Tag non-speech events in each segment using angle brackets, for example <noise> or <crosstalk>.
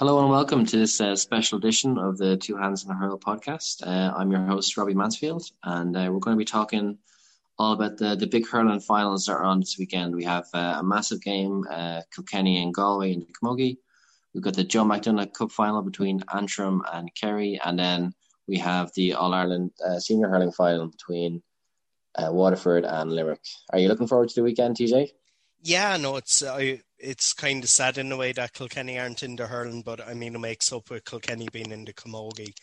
Hello and welcome to this uh, special edition of the Two Hands on the Hurl podcast. Uh, I'm your host, Robbie Mansfield, and uh, we're going to be talking all about the, the big hurling finals that are on this weekend. We have uh, a massive game, uh, Kilkenny and Galway in the Camogie. We've got the Joe McDonagh Cup final between Antrim and Kerry, and then we have the All Ireland uh, Senior Hurling final between Waterford and Limerick. Are you looking forward to the weekend, TJ? Yeah, no, it's it's kind of sad in a way that Kilkenny aren't in the hurling, but I mean it makes up with Kilkenny being in the Camogie.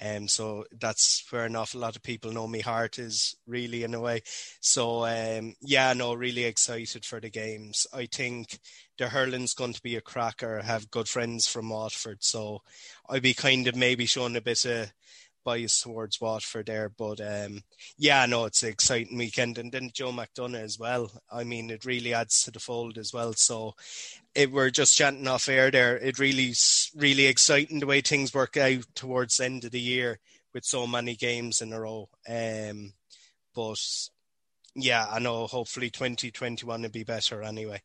Um, so that's where an awful lot of people know me heart is really in a way. So um, yeah, no, really excited for the games. I think the hurling's going to be a cracker. I have good friends from Waterford, so I'd be kind of maybe showing a bit of bias towards Waterford there. But um, yeah, no, it's an exciting weekend. And then Joe McDonagh as well. I mean, it really adds to the fold as well. So it, we're just chanting off air there. It really, really exciting the way things work out towards the end of the year with so many games in a row. Um, but yeah, I know hopefully 2021 will be better anyway.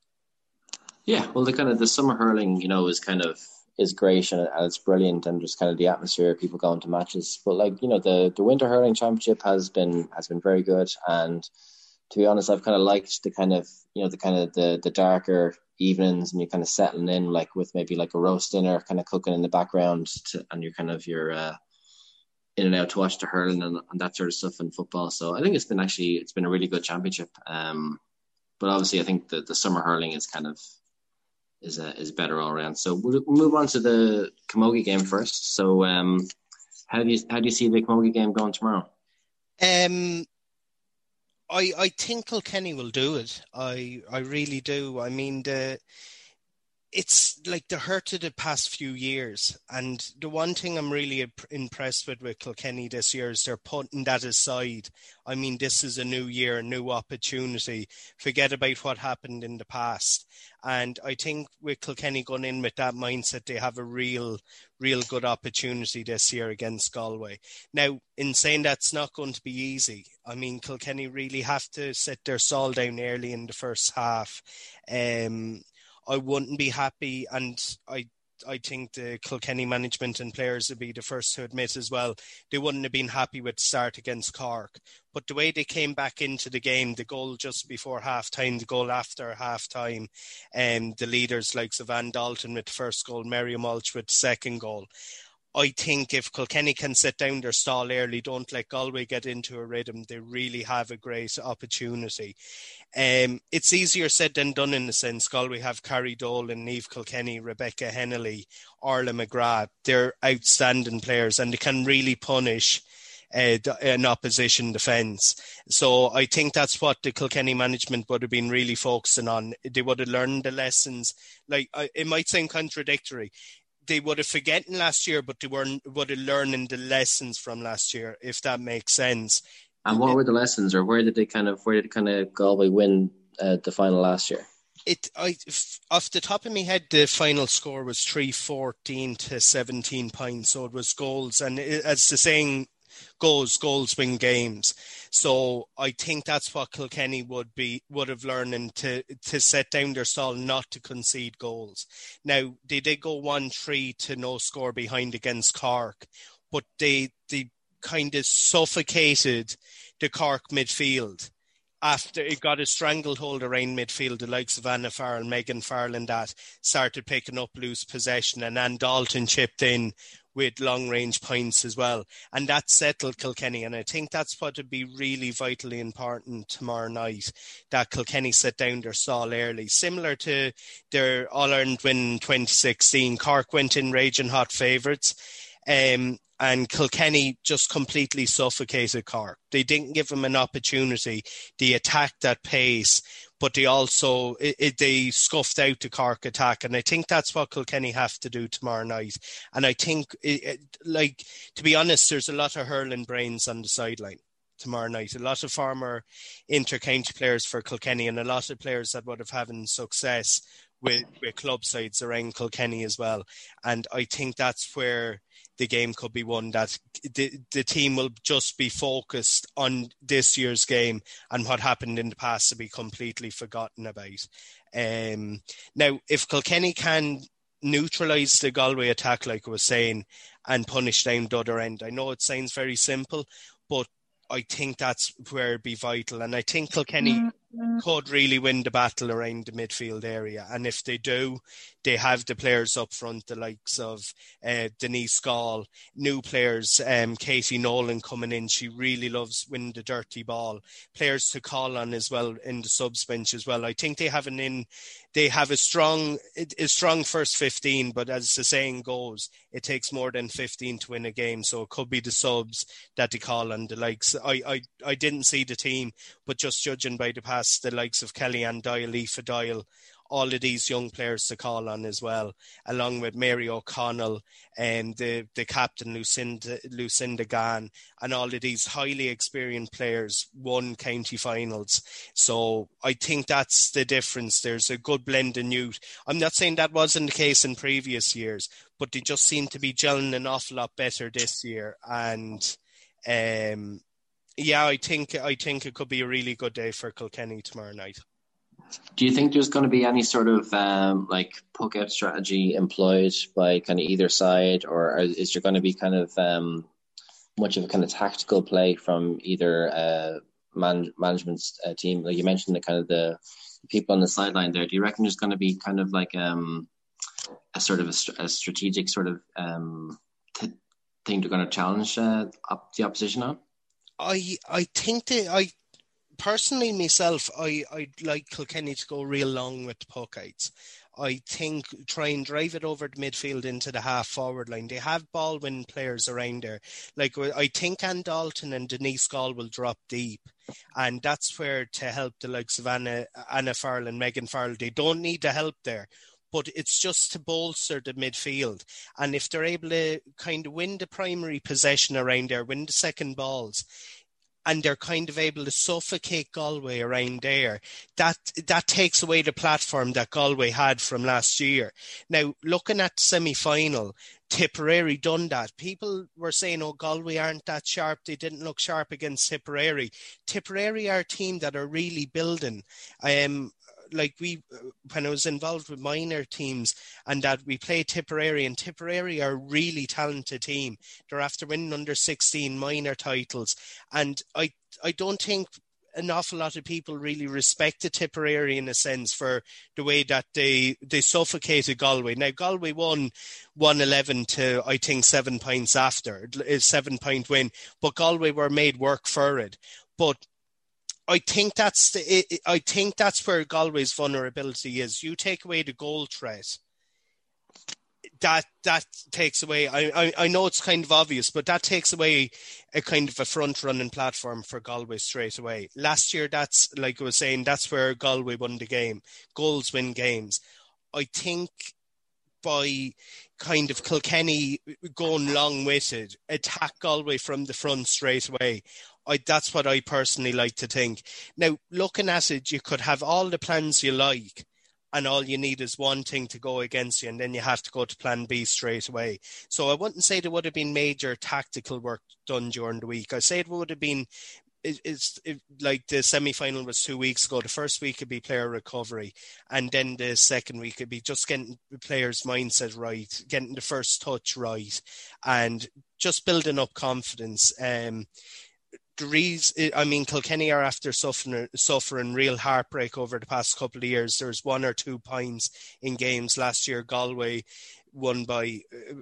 Yeah, well, the kind of the summer hurling, you know, is kind of is great and, it's brilliant and just kind of the atmosphere, people going to matches. But like you know, the the winter hurling championship has been has been very good. And to be honest, I've kind of liked the kind of you know the kind of the the darker evenings and you're kind of settling in like with maybe like a roast dinner kind of cooking in the background to, and you're kind of you're uh, in and out to watch the hurling and, and, that sort of stuff in football. So I think it's been actually it's been a really good championship. Um, but obviously I think the the summer hurling is kind of is uh, is better all around. So we'll, move on to the Camogie game first. So um, how do you how do you see the Camogie game going tomorrow? Um, I I think Kilkenny will do it. I I really do. I mean the it's like the hurt of the past few years. And the one thing I'm really impressed with with Kilkenny this year is they're putting that aside. I mean, this is a new year, a new opportunity. Forget about what happened in the past. And I think with Kilkenny going in with that mindset, they have a real, real good opportunity this year against Galway. Now, in saying that's not going to be easy. I mean, Kilkenny really have to set their soul down early in the first half. Um, I wouldn't be happy, and I I think the Kilkenny management and players would be the first to admit as well. They wouldn't have been happy with the start against Cork. But the way they came back into the game, the goal just before half time, the goal after half time, and um, the leaders like Ann Dalton with the first goal, Miriam Walsh with the second goal. I think if Kilkenny can sit down their stall early, don't let Galway get into a rhythm, they really have a great opportunity. Um, it's easier said than done in the sense Galway have Carrie Dolan and Niamh Kilkenny, Rebecca Hennelly, Arla McGrath. They're outstanding players and they can really punish uh, an opposition defence. So I think that's what the Kilkenny management would have been really focusing on. They would have learned the lessons. Like it might sound contradictory they would have forgotten last year, but they weren't would have learning the lessons from last year, if that makes sense. And what were the lessons, or where did they kind of where did kind of Galway win uh, the final last year? It I off the top of my head, the final score was three fourteen to seventeen points, so it was goals. And it, as the saying goals win games. So I think that's what Kilkenny would be would have learned to to set down their stall, not to concede goals. Now they did go one three to no score behind against Cork, but they they kind of suffocated the Cork midfield after it got a stranglehold around midfield, the likes of Anna Farrell, Megan Farrell, and that started picking up loose possession, and Ann Dalton chipped in with long range points as well. And that settled Kilkenny. And I think that's what would be really vitally important tomorrow night that Kilkenny set down their stall early. Similar to their All Ireland win 2016, Cork went in raging hot favourites. Um, and Kilkenny just completely suffocated Cork. They didn't give them an opportunity. They attacked at pace, but they also it, it, they scuffed out the Cork attack, and I think that's what Kilkenny have to do tomorrow night. And I think, it, like to be honest, there's a lot of hurling brains on the sideline tomorrow night. A lot of former intercounty players for Kilkenny, and a lot of players that would have having success with, with club sides around Kilkenny as well. And I think that's where the game could be won. That the, the team will just be focused on this year's game and what happened in the past to be completely forgotten about. Um, now, if Kilkenny can neutralise the Galway attack, like I was saying, and punish down the other end. I know it sounds very simple, but I think that's where it'd be vital. And I think Kilkenny mm-hmm. Could really win the battle around the midfield area. And if they do, they have the players up front, the likes of uh, Denise Gall, new players, um, Katie Nolan coming in. She really loves winning the dirty ball. Players to call on as well in the subs bench as well. I think they have an in, they have a strong, a strong first 15, but as the saying goes, it takes more than 15 to win a game. So it could be the subs that they call on the likes. I, I, I didn't see the team, but just judging by the past, the likes of Kellyanne Doyle, Aoife Doyle, all of these young players to call on as well, along with Mary O'Connell and the, the captain Lucinda, Lucinda Gahan and all of these highly experienced players won county finals. So I think that's the difference. There's a good blend of youth. I'm not saying that wasn't the case in previous years, but they just seem to be gelling an awful lot better this year. And um, yeah, I think I think it could be a really good day for Kilkenny tomorrow night. Do you think there's going to be any sort of um, like puck out strategy employed by kind of either side, or is there going to be kind of um, much of a kind of tactical play from either uh, man- management uh, team? Like you mentioned, the kind of the people on the sideline there. Do you reckon there's going to be kind of like um, a sort of a, a strategic sort of um, t- thing they're going to challenge uh, the opposition on? I I think they I personally myself, I I'd like Kilkenny to go real long with the puck outs. I think try and drive it over the midfield into the half forward line. They have ball win players around there. Like I think Ann Dalton and Denise Gall will drop deep. And that's where to help the likes of Anna Anna Farrell and Megan Farrell, they don't need the help there. But it's just to bolster the midfield. And if they're able to kind of win the primary possession around there, win the second balls, and they're kind of able to suffocate Galway around there. That that takes away the platform that Galway had from last year. Now, looking at semi final, Tipperary done that. People were saying, "Oh, Galway aren't that sharp. They didn't look sharp against Tipperary." Tipperary are a team that are really building. Um, like we when I was involved with minor teams and that we play Tipperary and Tipperary are a really talented team. They're after winning under 16 minor titles and I I don't think an awful lot of people really respect the Tipperary in a sense for the way that they they suffocated Galway. Now Galway won one eleven to I think seven points after a seven point win, but Galway were made work for it. But I think that's the. I think that's where Galway's vulnerability is. You take away the goal threat, that that takes away. I, I, I know it's kind of obvious, but that takes away a kind of a front running platform for Galway straight away. Last year, that's like I was saying, that's where Galway won the game. Goals win games. I think by kind of Kilkenny going long with it, attack Galway from the front straight away. I, that's what I personally like to think. Now, looking at it, you could have all the plans you like, and all you need is one thing to go against you, and then you have to go to plan B straight away. So I wouldn't say there would have been major tactical work done during the week. I say it would have been. it's it, like the semi final was two weeks ago. The first week would be player recovery, and then the second week would be just getting the player's mindset right, getting the first touch right, and just building up confidence. Um, the reason, I mean, Kilkenny are after suffering, suffering real heartbreak over the past couple of years. There's one or two points in games last year. Galway won by,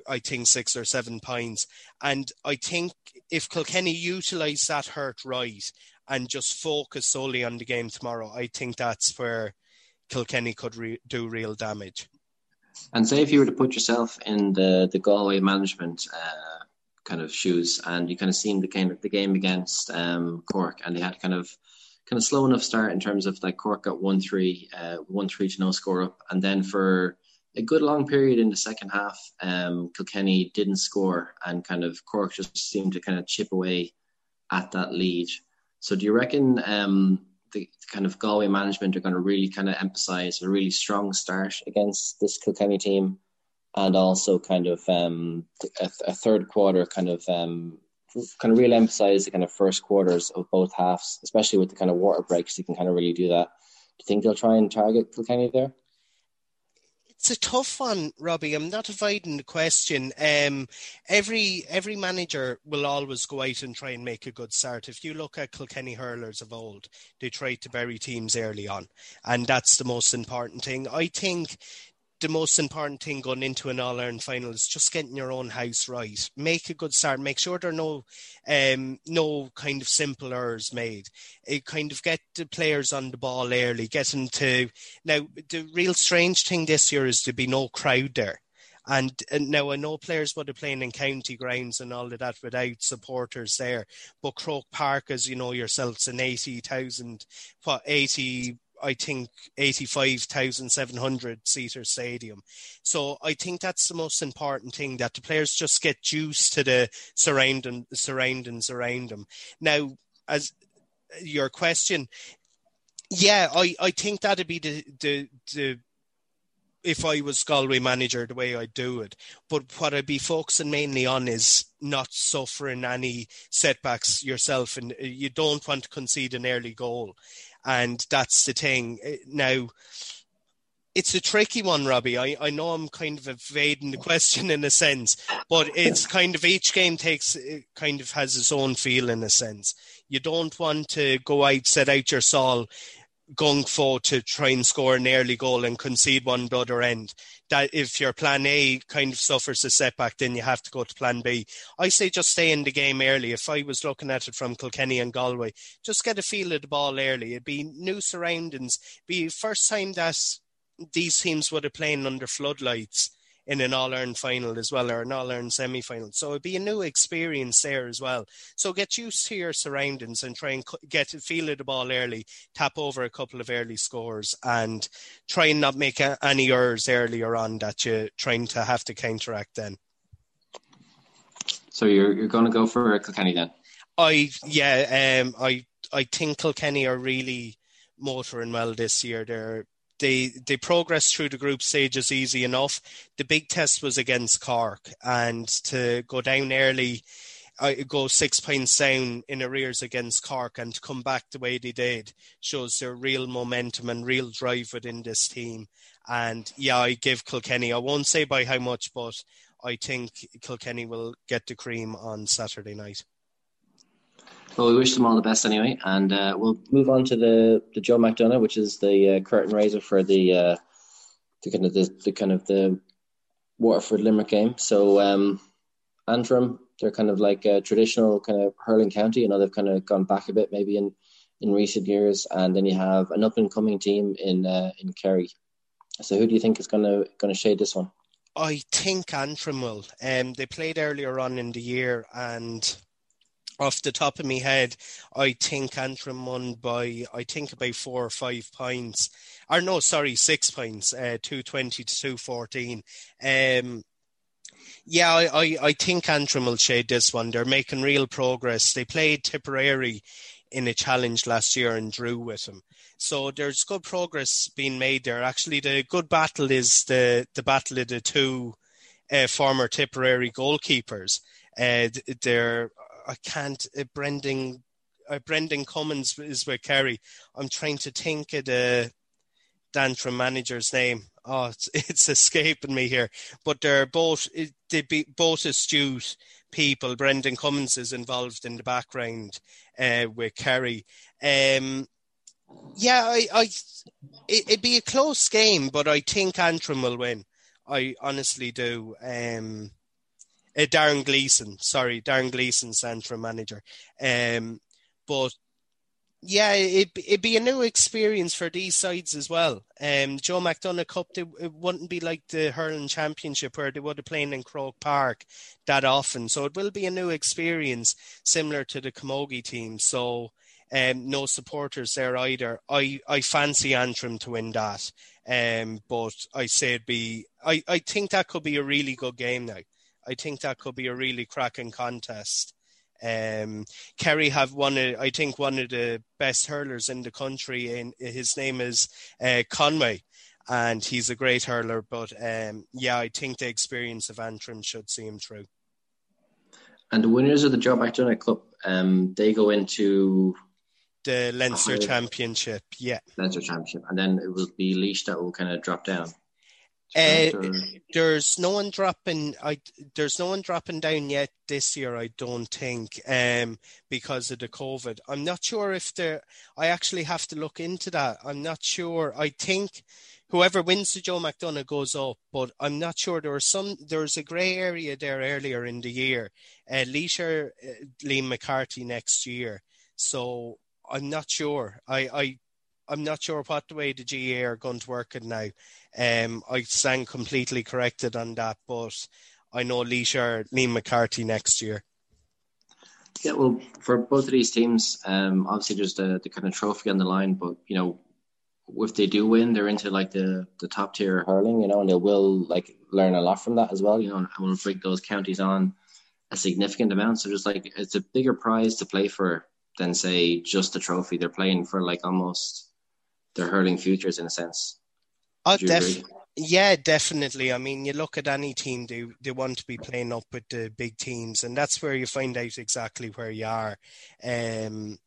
I think, six or seven points. And I think if Kilkenny utilise that hurt right and just focus solely on the game tomorrow, I think that's where Kilkenny could re- do real damage. And say if you were to put yourself in the the Galway management uh, kind of shoes, and you kind of seen the kind of the game against um, Cork, and they had kind of kind of slow enough start in terms of like Cork got one three, uh, one three to no score up, and then for a good long period in the second half, um, Kilkenny didn't score, and kind of Cork just seemed to kind of chip away at that lead. So do you reckon um, the kind of Galway management are going to really kind of emphasise a really strong start against this Kilkenny team? And also kind of um, a, a, third quarter kind of um, kind of really emphasize the kind of first quarters of both halves, especially with the kind of water breaks. You can kind of really do that. Do you think they'll try and target Kilkenny there? it's a tough one, Robbie. I'm not avoiding the question. Um, every every manager will always go out and try and make a good start. If you look at Kilkenny hurlers of old, they tried to bury teams early on, and that's the most important thing. I think the most important thing going into an All Ireland final is just getting your own house right. Make a good start. Make sure there are no um, no kind of simple errors made. It kind of get the players on the ball early. Get them to now. The real strange thing this year is to be no crowd there. And, and, now I know players would have playing in county grounds and all of that without supporters there. But Croke Park, as you know yourself, it's an 80,000, what, 80 I think 85,700 seater stadium. So I think that's the most important thing that the players just get used to the surrounding surroundings around them. Now, as uh, your question, yeah, I, I think that'd be the, the, the if I was Galway manager, the way I'd do it. But what I'd be focusing mainly on is not suffering any setbacks yourself, and uh, you don't want to concede an early goal and that's the thing. Eh, now, it's a tricky one, Robbie. I, I know I'm kind of evading the question in a sense, but it's kind of each game takes kind of has its own feel in a sense. You don't want to go out, set out your soul, gung fo to try and score an early goal and concede one the other end. That if your plan A kind of suffers a setback, then you have to go to plan B. I say just stay in the game early. If I was looking at it from Kilkenny and Galway, just get a feel of the ball early. It'd be new surroundings. Be first time that these teams would have played under floodlights in an All Ireland final as well, or an All Ireland semi final. So it'd be a new experience there as well. So get used to your surroundings and try and get a feel of the ball early, tap over a couple of early scores, and try and not make any errors earlier on that you're trying to have to counteract then. So you're you're going to go for Kilkenny then? I yeah, um, I I think Kilkenny are really motoring well this year. They're they they progressed through the group stages easy enough. The big test was against Cork, and to go down early, uh, go six points down in arrears against Cork, and to come back the way they did shows their real momentum and real drive within this team. And yeah, I give Kilkenny. I won't say by how much, but I think Kilkenny will get the cream on Saturday night. Well, we wish them all the best anyway, and uh, we'll move on to the the Joe McDonagh, which is the uh, curtain raiser for the uh, the kind of the, the kind of the Waterford Limerick game. So um, Antrim, they're kind of like a traditional kind of hurling county. You know, they've kind of gone back a bit maybe in in recent years, and then you have an up and coming team in uh, in Kerry. So who do you think is going to going to shade this one? I think Antrim will. Um, they played earlier on in the year and off the top of my head, I think Antrim won by I think about four or five points. Or no, sorry, six points, uh, two twenty to two fourteen. Um, yeah, I, I, I think Antrim will shade this one. They're making real progress. They played Tipperary in a challenge last year and drew with them. So there's good progress being made there. Actually, the good battle is the the battle of the two uh, former Tipperary goalkeepers. Uh, they're I can't. Uh, Brendan uh, Brendan Cummins is with Kerry. I'm trying to think of the Dantrim manager's name. Oh, it's, <laughs> it's escaping me here. But they're both they be both astute people. Brendan Cummins is involved in the background uh, with Kerry. Um, yeah, I, I it, would be a close game, but I think Antrim will win. I honestly do. Um, uh, Darren Gleeson, sorry, Darren Gleeson, Antrim manager. Um, but yeah, it, it'd be a new experience for these sides as well. Um, Joe McDonagh Cup, they, it wouldn't be like the hurling championship where they would have played in Croke Park that often. So it will be a new experience, similar to the Camogie team. So um, no supporters there either. I, I fancy Antrim to win that. Um, but I say it'd be, I, I think that could be a really good game now. I think that could be a really cracking contest. Um, Kerry have one, of, I think, one of the best hurlers in the country. And his name is uh, Conway, and he's a great hurler. But um, yeah, I think the experience of Antrim should see him through. And the winners of the Joe McDonagh Cup, um, they go into the Leinster Championship. Yeah, Leinster Championship, and then it will be Laois that will kind of drop down. Uh, there's no one dropping. I there's no one dropping down yet this year. I don't think, um, because of the COVID. I'm not sure if there. I actually have to look into that. I'm not sure. I think whoever wins the Joe McDonagh goes up, but I'm not sure. There was some. There's a grey area there earlier in the year. Uh, Leisure, uh, Liam McCarthy next year. So I'm not sure. I, I I'm not sure what the way the GAA are going to work it now. Um, I stand completely corrected on that, but I know Leisure, Liam McCarthy next year. Yeah, well, for both of these teams, um, obviously there's the, the kind of trophy on the line, but you know, if they do win, they're into like the, the top tier hurling, you know, and they will like learn a lot from that as well, you know, and will bring those counties on a significant amount. So just like it's a bigger prize to play for than say just the trophy. They're playing for like almost their hurling futures in a sense. Oh, def- yeah, definitely. I mean, you look at any team; they they want to be playing up with the big teams, and that's where you find out exactly where you are. Um,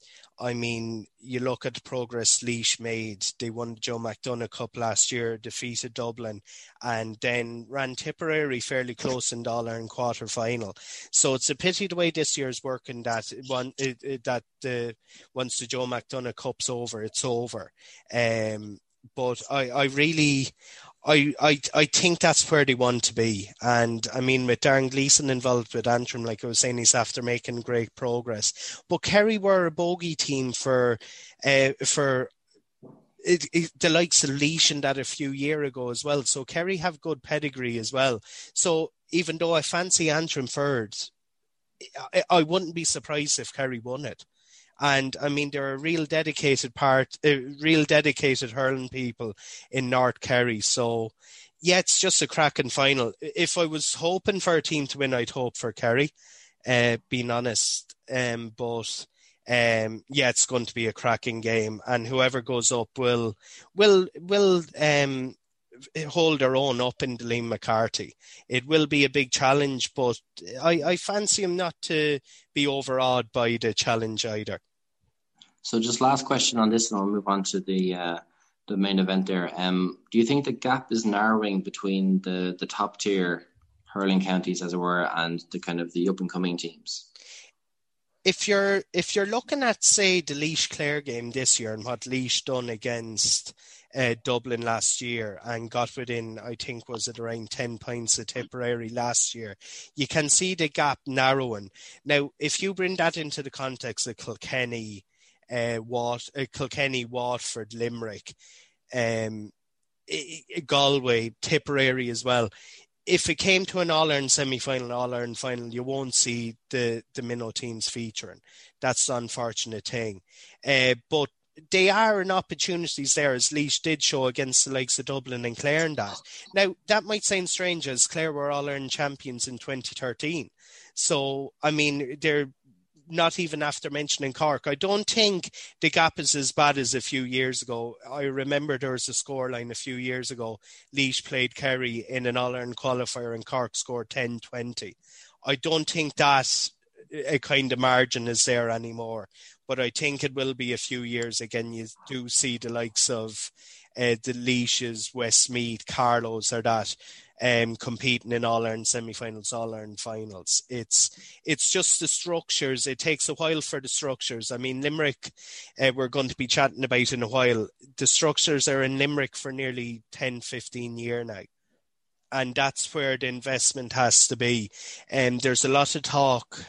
I mean, you look at the progress Laois made. They won the Joe McDonagh Cup last year, defeated Dublin, and then ran Tipperary fairly close in dollar in quarter final. So it's a pity the way this year's working that one that the once the Joe McDonagh Cup's over, it's over. Um, but I, I really, I, I I think that's where they want to be. And I mean, with Darren Gleeson involved with Antrim, like I was saying, he's after making great progress. But Kerry were a bogey team for uh, for it, it, the likes of Laois and that a few year ago as well. So Kerry have good pedigree as well. So even though I fancy Antrim third, I, I wouldn't be surprised if Kerry won it and I mean they're a real dedicated part, uh, real dedicated hurling people in North Kerry. So yeah, it's just a cracking final. If I was hoping for a team to win, I'd hope for Kerry. Uh, being honest, um, but um, yeah, it's going to be a cracking game, and whoever goes up will will will um, hold their own up in Liam McCarthy. It will be a big challenge, but I, I fancy him not to be overawed by the challenge either. So just last question on this, and I'll move on to the uh, the main event there. Um, do you think the gap is narrowing between the the top tier hurling counties, as it were, and the kind of the up and coming teams? If you're if you're looking at say the Laois Clare game this year and what Laois done against uh, Dublin last year and got within, I think, was it around 10 points of Tipperary last year. You can see the gap narrowing. Now, if you bring that into the context of Kilkenny, uh, Wat, uh, Kilkenny, Waterford, Limerick, um, Galway, Tipperary as well. If it came to an All Ireland semi final, All Ireland final, you won't see the, the minnow teams featuring. That's the unfortunate thing. Uh, but they are an opportunities there, as Laois did show against the likes of Dublin and Clare and that. Now, that might sound strange as Clare were All Ireland champions in 2013. So, I mean, they're not even after mentioning Cork. I don't think the gap is as bad as a few years ago. I remember there was a scoreline a few years ago. Laois played Kerry in an All Ireland qualifier and Cork scored 10 20. I don't think that a kind of margin is there anymore. But I think it will be a few years again. You do see the likes of uh, the Laois's, Westmeath, Carlows, or that um, competing in All Ireland semi-finals, All Ireland finals. It's it's just the structures. It takes a while for the structures. I mean, Limerick, uh, we're going to be chatting about in a while. The structures are in Limerick for nearly 10, 15 year now. And that's where the investment has to be. And um, there's a lot of talk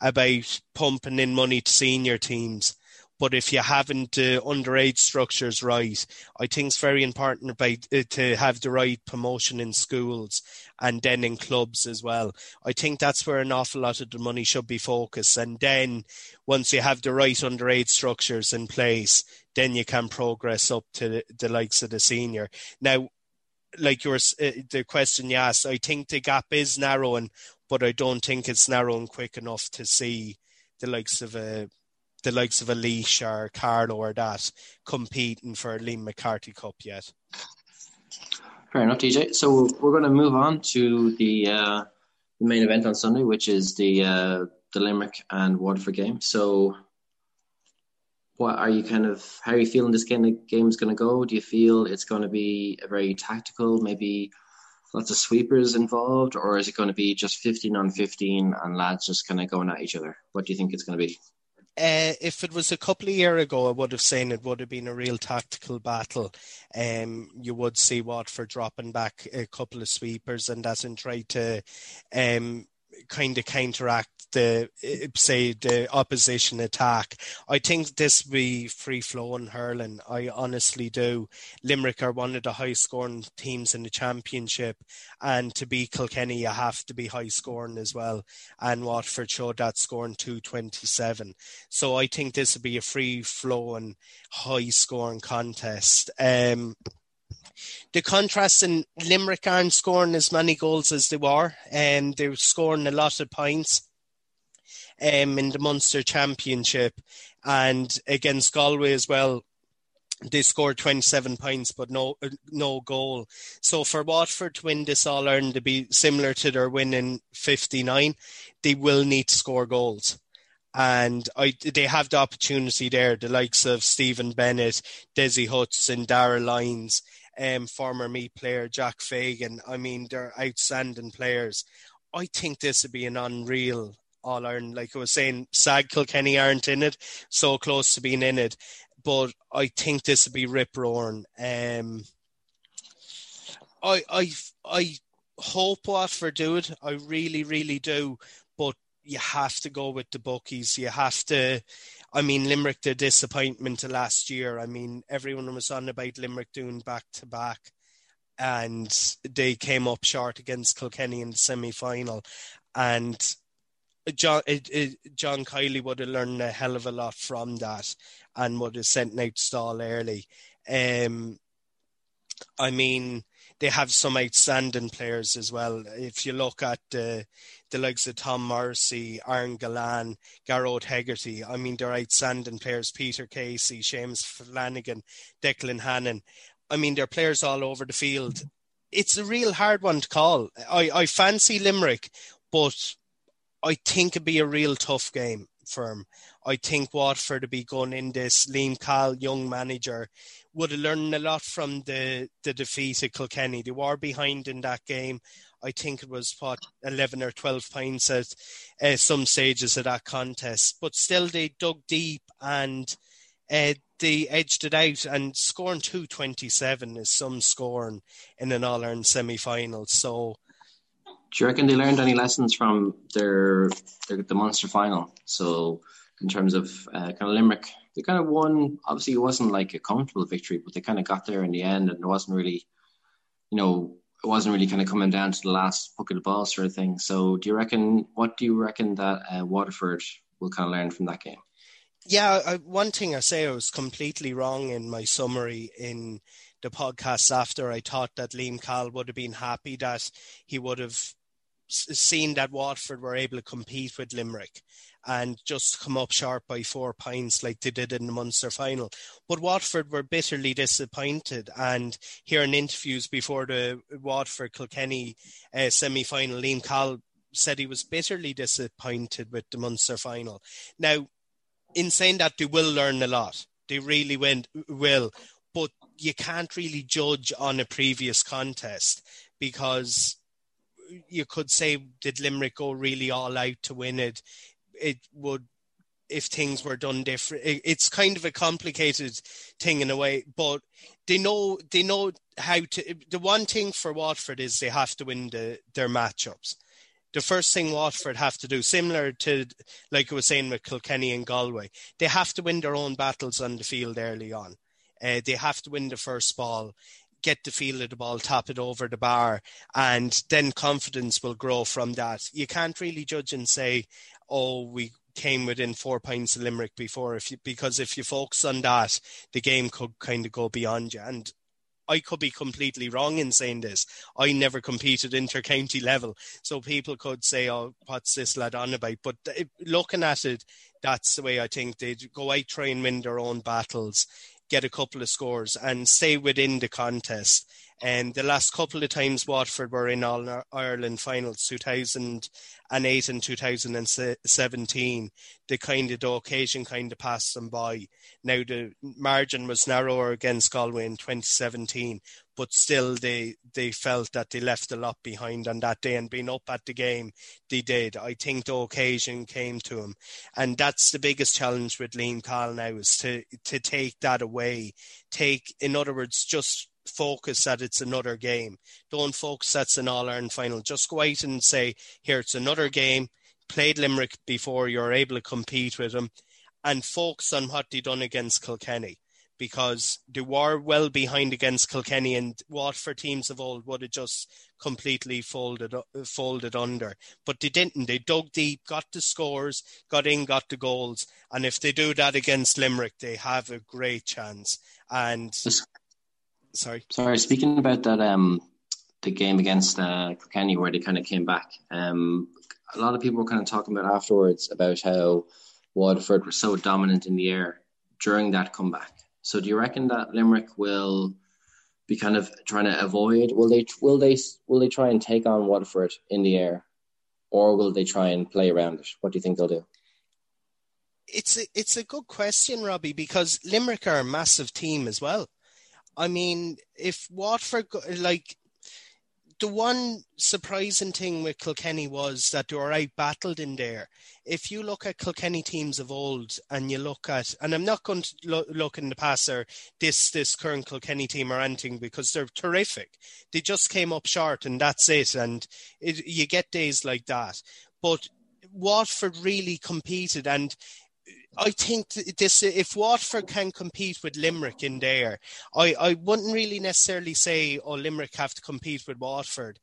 about pumping in money to senior teams but if you haven't uh, underage structures right, I think it's very important about, uh, to have the right promotion in schools and then in clubs as well. I think that's where an awful lot of the money should be focused. And then once you have the right underage structures in place, then you can progress up to the, the likes of the senior. Now, like your uh, the question you asked, I think the gap is narrowing, but I don't think it's narrowing quick enough to see the likes of a the likes of Laois or Carlow or that competing for a Liam McCarthy Cup yet. Fair enough, TJ. So we're going to move on to the uh, the main event on Sunday, which is the uh, the Limerick and Waterford game. So, what are you kind of how are you feeling this game game is going to go? Do you feel it's going to be a very tactical, maybe lots of sweepers involved, or is it going to be just 15 on 15 and lads just kind of going at each other? What do you think it's going to be? Uh, if it was a couple of years ago, I would have said it would have been a real tactical battle. Um, you would see Waterford dropping back a couple of sweepers and that and try to um, kind of counteract the say the opposition attack. I think this will be free flowing hurling. I honestly do. Limerick are one of the high scoring teams in the championship, and to be Kilkenny, you have to be high scoring as well. And Waterford showed that scoring two twenty seven. So I think this will be a free flowing, high scoring contest. Um, the contrast in Limerick aren't scoring as many goals as they were, and um, they're scoring a lot of points um, in the Munster Championship and against Galway as well. They scored 27 points, but no no goal. So for Waterford to win this All Ireland to be similar to their win in 59, they will need to score goals and I, they have the opportunity there. The likes of Stephen Bennett, Dessie and Dara Lyons, um, former me player Jack Fagan. I mean, they're outstanding players. I think this would be an unreal All Ireland. Like I was saying, SAG Kilkenny aren't in it, so close to being in it. But I think this would be rip roaring. Um, I I I hope Waterford do it. I really, really do. You have to go with the bookies. You have to I mean, Limerick, the disappointment last year. I mean, everyone was on about Limerick doing back to back, and they came up short against Kilkenny in the semi final. And John, it, it, John Kiely would have learned a hell of a lot from that and would have sent out Stall early. Um, I mean, they have some outstanding players as well. If you look at the the likes of Tom Morrissey, Aaron Gillane, Gearóid Hegarty, I mean they're outstanding players. Peter Casey, Seamus Flanagan, Declan Hannon. I mean they're players all over the field. It's a real hard one to call. I, I fancy Limerick, but I think it'd be a real tough game for him. I think Waterford to be going in this Liam Cahill, young manager, would have learned a lot from the, the defeat at Kilkenny. They were behind in that game. I think it was what eleven or twelve points at uh, some stages of that contest, but still they dug deep and uh, they edged it out. And scoring two twenty seven is some scoring in an All Ireland semi final. So, do you reckon they learned any lessons from their, their the Munster final? So, in terms of uh, kind of Limerick they kind of won. Obviously, it wasn't like a comfortable victory, but they kind of got there in the end, and it wasn't really, you know, it wasn't really kind of coming down to the last puck of the ball sort of thing. So, do you reckon? What do you reckon that uh, Waterford will kind of learn from that game? Yeah, I, one thing I say I was completely wrong in my summary in the podcast after. I thought that Liam Cahill would have been happy that he would have seen that Waterford were able to compete with Limerick and just come up short by four points like they did in the Munster final. But Waterford were bitterly disappointed. And here in interviews before the Waterford Kilkenny uh, semi final, Liam Cahill said he was bitterly disappointed with the Munster final. Now, in saying that, they will learn a lot. They really went, will. But you can't really judge on a previous contest because you could say, did Limerick go really all out to win it? It would if things were done different. It's kind of a complicated thing in a way, but they know they know how to. The one thing for Waterford is they have to win the, their matchups. The first thing Waterford have to do, similar to like I was saying with Kilkenny and Galway, they have to win their own battles on the field early on. Uh, they have to win the first ball, get the feel of the ball, tap it over the bar, and then confidence will grow from that. You can't really judge and say, oh, we came within four points of Limerick before. If you, because if you focus on that, the game could kind of go beyond you. And I could be completely wrong in saying this. I never competed inter-county level, so people could say, "Oh, what's this lad on about?" But looking at it, that's the way I think they'd go out try and win their own battles, get a couple of scores, and stay within the contest. And the last couple of times Waterford were in All Ireland finals, 2008 and 2017, the kind of the occasion kind of passed them by. Now the margin was narrower against Galway in 2017, but still they they felt that they left a lot behind on that day and being up at the game they did. I think the occasion came to them. And that's the biggest challenge with Liam Cahill now is to to take that away. Take in other words, just focus that it's another game. Don't focus that's an All Ireland final. Just go out and say, here, it's another game. Played Limerick before, you're able to compete with them, and focus on what they done against Kilkenny. Because they were well behind against Kilkenny, and Waterford teams of old would have just completely folded folded under. But they didn't. They dug deep, got the scores, got in, got the goals, and if they do that against Limerick, they have a great chance. And sorry. Sorry, speaking about that, um, the game against uh, Kilkenny where they kind of came back. Um, a lot of people were kind of talking about afterwards about how Waterford were so dominant in the air during that comeback. So, do you reckon that Limerick will be kind of trying to avoid? Will they? Will they? Will they try and take on Waterford in the air, or will they try and play around it? What do you think they'll do? It's a, it's a good question, Robbie, because Limerick are a massive team as well. I mean, if Waterford like the one surprising thing with Kilkenny was that they were out battled in there. If you look at Kilkenny teams of old and you look at, and I'm not going to lo- look in the past or this this current Kilkenny team or anything because they're terrific. They just came up short and that's it. And it, you get days like that. But Waterford really competed and I think this if Waterford can compete with Limerick in there, I, I wouldn't really necessarily say oh Limerick have to compete with Waterford.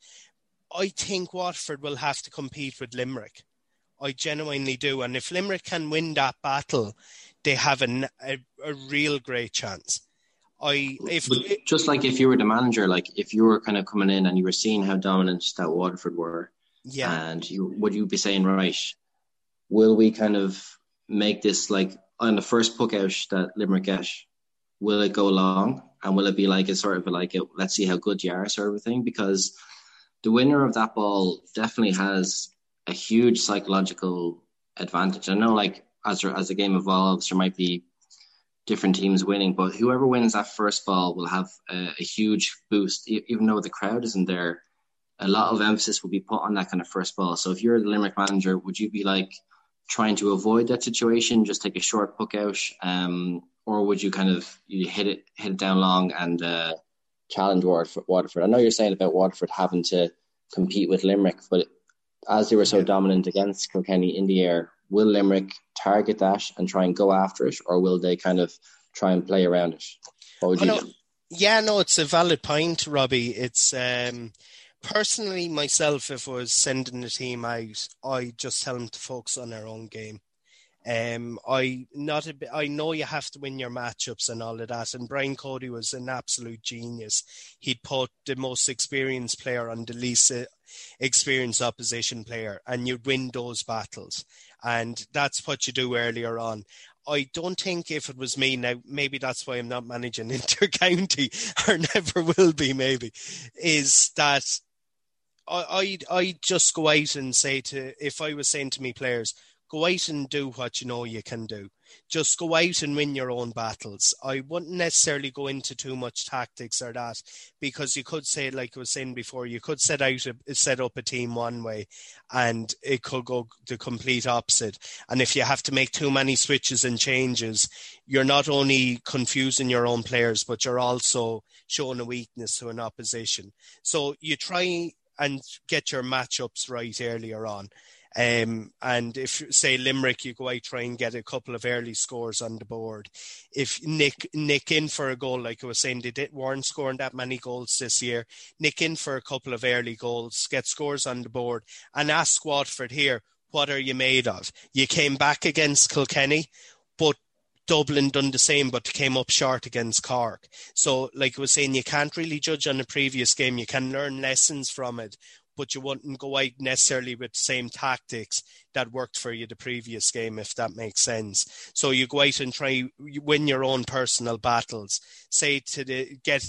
I think Waterford will have to compete with Limerick. I genuinely do, and if Limerick can win that battle, they have an, a, a real great chance. I if but just like if you were the manager, like if you were kind of coming in and you were seeing how dominant that Waterford were, yeah, and you would you be saying right? Will we kind of make this like on the first puck out that Limerick get, will it go long and will it be like a sort of like a, let's see how good you are sort of thing? Because the winner of that ball definitely has a huge psychological advantage. I know like as as the game evolves, there might be different teams winning, but whoever wins that first ball will have a, a huge boost, even though the crowd isn't there. A lot of emphasis will be put on that kind of first ball. So if you're the Limerick manager, would you be like, trying to avoid that situation, just take a short puck out, um, or would you kind of you hit it hit it down long and uh, challenge Waterford? I know you're saying about Waterford having to compete with Limerick, but as they were so dominant against Kilkenny in the air, will Limerick target that and try and go after it, or will they kind of try and play around it? What would you do? Yeah, no, it's a valid point, Robbie. It's um, personally, myself, if I was sending the team out, I just tell them to focus on their own game. Um, I not a bit, I know you have to win your matchups and all of that. And Brian Cody was an absolute genius. He'd put the most experienced player on the least uh, experienced opposition player, and you'd win those battles. And that's what you do earlier on. I don't think if it was me now, maybe that's why I'm not managing <laughs> inter county or never will be. Maybe is that I I just go out and say to if I was saying to me players, go out and do what you know you can do. Just go out and win your own battles. I wouldn't necessarily go into too much tactics or that because you could say, like I was saying before, you could set out a, set up a team one way, and it could go the complete opposite. And if you have to make too many switches and changes, you're not only confusing your own players, but you're also showing a weakness to an opposition. So you try and get your matchups right earlier on. Um, and if say Limerick, you go out try and get a couple of early scores on the board. If Nick Nick in for a goal, like I was saying, they did, weren't scoring that many goals this year. Nick in for a couple of early goals, get scores on the board, and ask Waterford here, what are you made of? You came back against Kilkenny, Dublin done the same, but came up short against Cork. So, like I was saying, you can't really judge on the previous game. You can learn lessons from it, but you wouldn't go out necessarily with the same tactics that worked for you the previous game, if that makes sense. So you go out and try win your own personal battles. Say to the get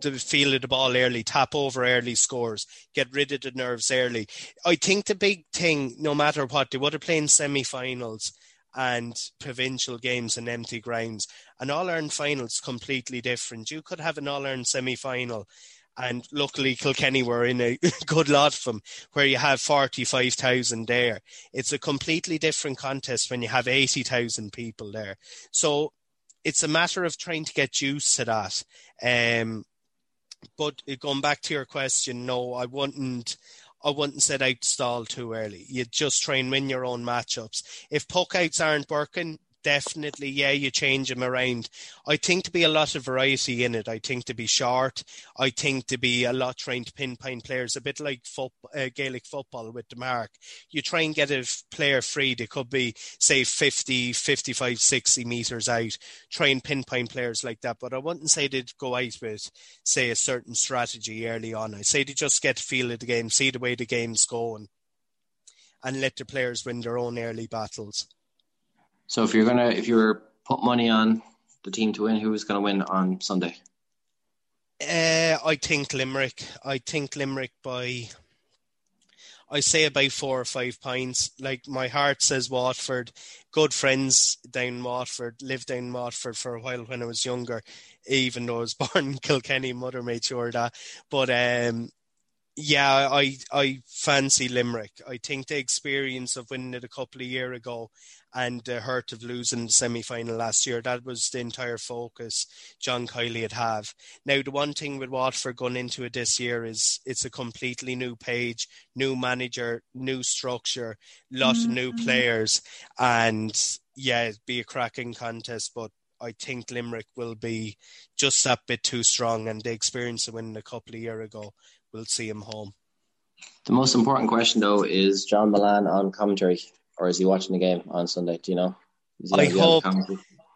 the feel of the ball early, tap over early scores, get rid of the nerves early. I think the big thing, no matter what, they would have played semi-finals and provincial games and empty grounds. An All Ireland finals completely different. You could have an All Ireland semi-final and luckily Kilkenny were in a <laughs> good lot of them where you have 45,000 there. It's a completely different contest when you have 80,000 people there. So it's a matter of trying to get used to that. Um, but going back to your question, no, I wouldn't. I wouldn't set out stall too early. You just try and win your own matchups. If puck outs aren't working, definitely, yeah, you change them around. I think to be a lot of variety in it. I think to be short. I think to be a lot trying to pinpoint players, a bit like football, uh, Gaelic football with the mark. You try and get a player free. They could be, say, 50, 55, 60 metres out. Try and pinpoint players like that. But I wouldn't say they'd go out with, say, a certain strategy early on. I say they just get feel of the game, see the way the game's going, and let the players win their own early battles. So if you're gonna if you're put money on the team to win, who is gonna win on Sunday? Uh, I think Limerick. I think Limerick by I say about four or five pints. Like my heart says Waterford. Good friends down Waterford, lived down Waterford for a while when I was younger, even though I was <laughs> born in Kilkenny, mother made sure that. But um, yeah, I I fancy Limerick. I think the experience of winning it a couple of years ago and the hurt of losing the semi final last year, that was the entire focus John Kiely had have. Now the one thing with Waterford going into it this year is it's a completely new page, new manager, new structure, lot mm-hmm. of new mm-hmm. players and yeah, it'd be a cracking contest, but I think Limerick will be just that bit too strong and the experience of winning a couple of years ago we'll see him home. The most important question, though, is John Mullane on commentary, or is he watching the game on Sunday? Do you know? I hope.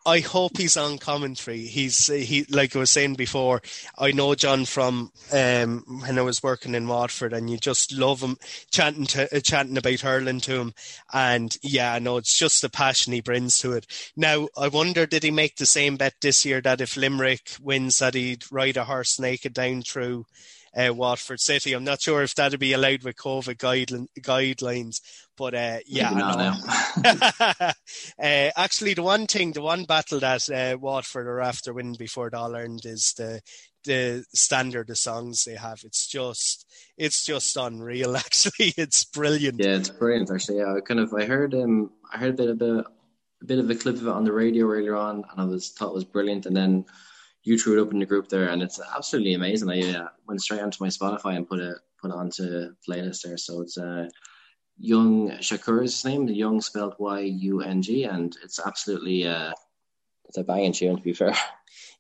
I hope he's on commentary. He's he like I was saying before. I know John from um, when I was working in Waterford, and you just love him chanting to, uh, chanting about hurling to him. And yeah, no, it's just the passion he brings to it. Now, I wonder did he make the same bet this year that if Limerick wins, that he'd ride a horse naked down through uh, Waterford City. I'm not sure if that'd be allowed with COVID guide, guidelines, but uh, yeah. <laughs> uh, actually, the one thing, the one battle that uh, Waterford are after winning before All Ireland is the the standard of songs they have. It's just it's just unreal. <laughs> Actually, it's brilliant. Yeah, it's brilliant. Actually, yeah. I kind of I heard um I heard a bit of a, a bit of a clip of it on the radio earlier on, and I was thought it was brilliant, and then you threw it up in the group there, and it's absolutely amazing. I uh, went straight onto my Spotify and put it put onto playlist there. So it's uh, Young Shakur's name, the Young spelled Y U N G, and it's absolutely uh, it's a banging tune to be fair.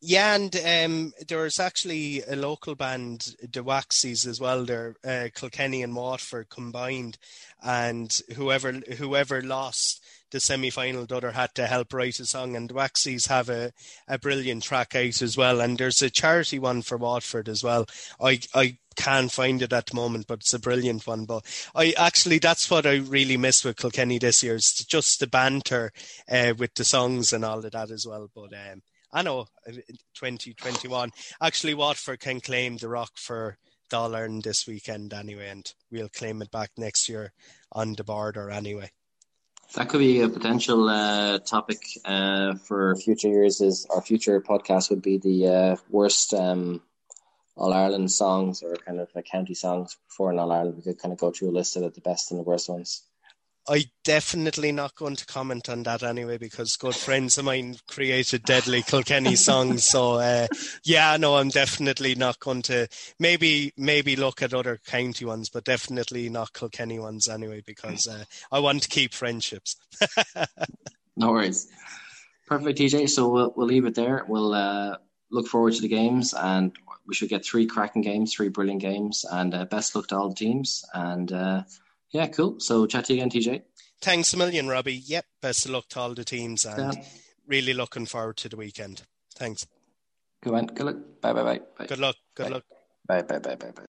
Yeah, and um, there's actually a local band, the Waxies, as well. They're uh, Kilkenny and Waterford combined, and whoever whoever lost the semi final, other had to help write a song. And Waxies have a, a brilliant track out as well. And there's a charity one for Waterford as well. I I can't find it at the moment, but it's a brilliant one. But I actually, that's what I really miss with Kilkenny this year. It's just the banter uh, with the songs and all of that as well. But um, I know 2021. Actually, Waterford can claim the rock for Dollar this weekend anyway, and we'll claim it back next year on the border anyway. That could be a potential uh, topic uh, for future years. Is our future podcast would be the uh, worst um, All Ireland songs or kind of like county songs for an All Ireland. We could kind of go through a list of the best and the worst ones. I definitely not going to comment on that anyway because good friends of mine created deadly Kilkenny songs. So uh, yeah, no, I'm definitely not going to. Maybe maybe look at other county ones, but definitely not Kilkenny ones anyway because uh, I want to keep friendships. <laughs> no worries. Perfect, TJ. So we'll we'll leave it there. We'll uh, look forward to the games, and we should get three cracking games, three brilliant games, and uh, best luck to all the teams. And uh, yeah, cool. So chat to you again, TJ. Thanks a million, Robbie. Yep, best of luck to all the teams and yeah. really looking forward to the weekend. Thanks. Good one. Good luck. Bye bye bye. Good luck. Good bye. luck. Bye bye bye bye bye.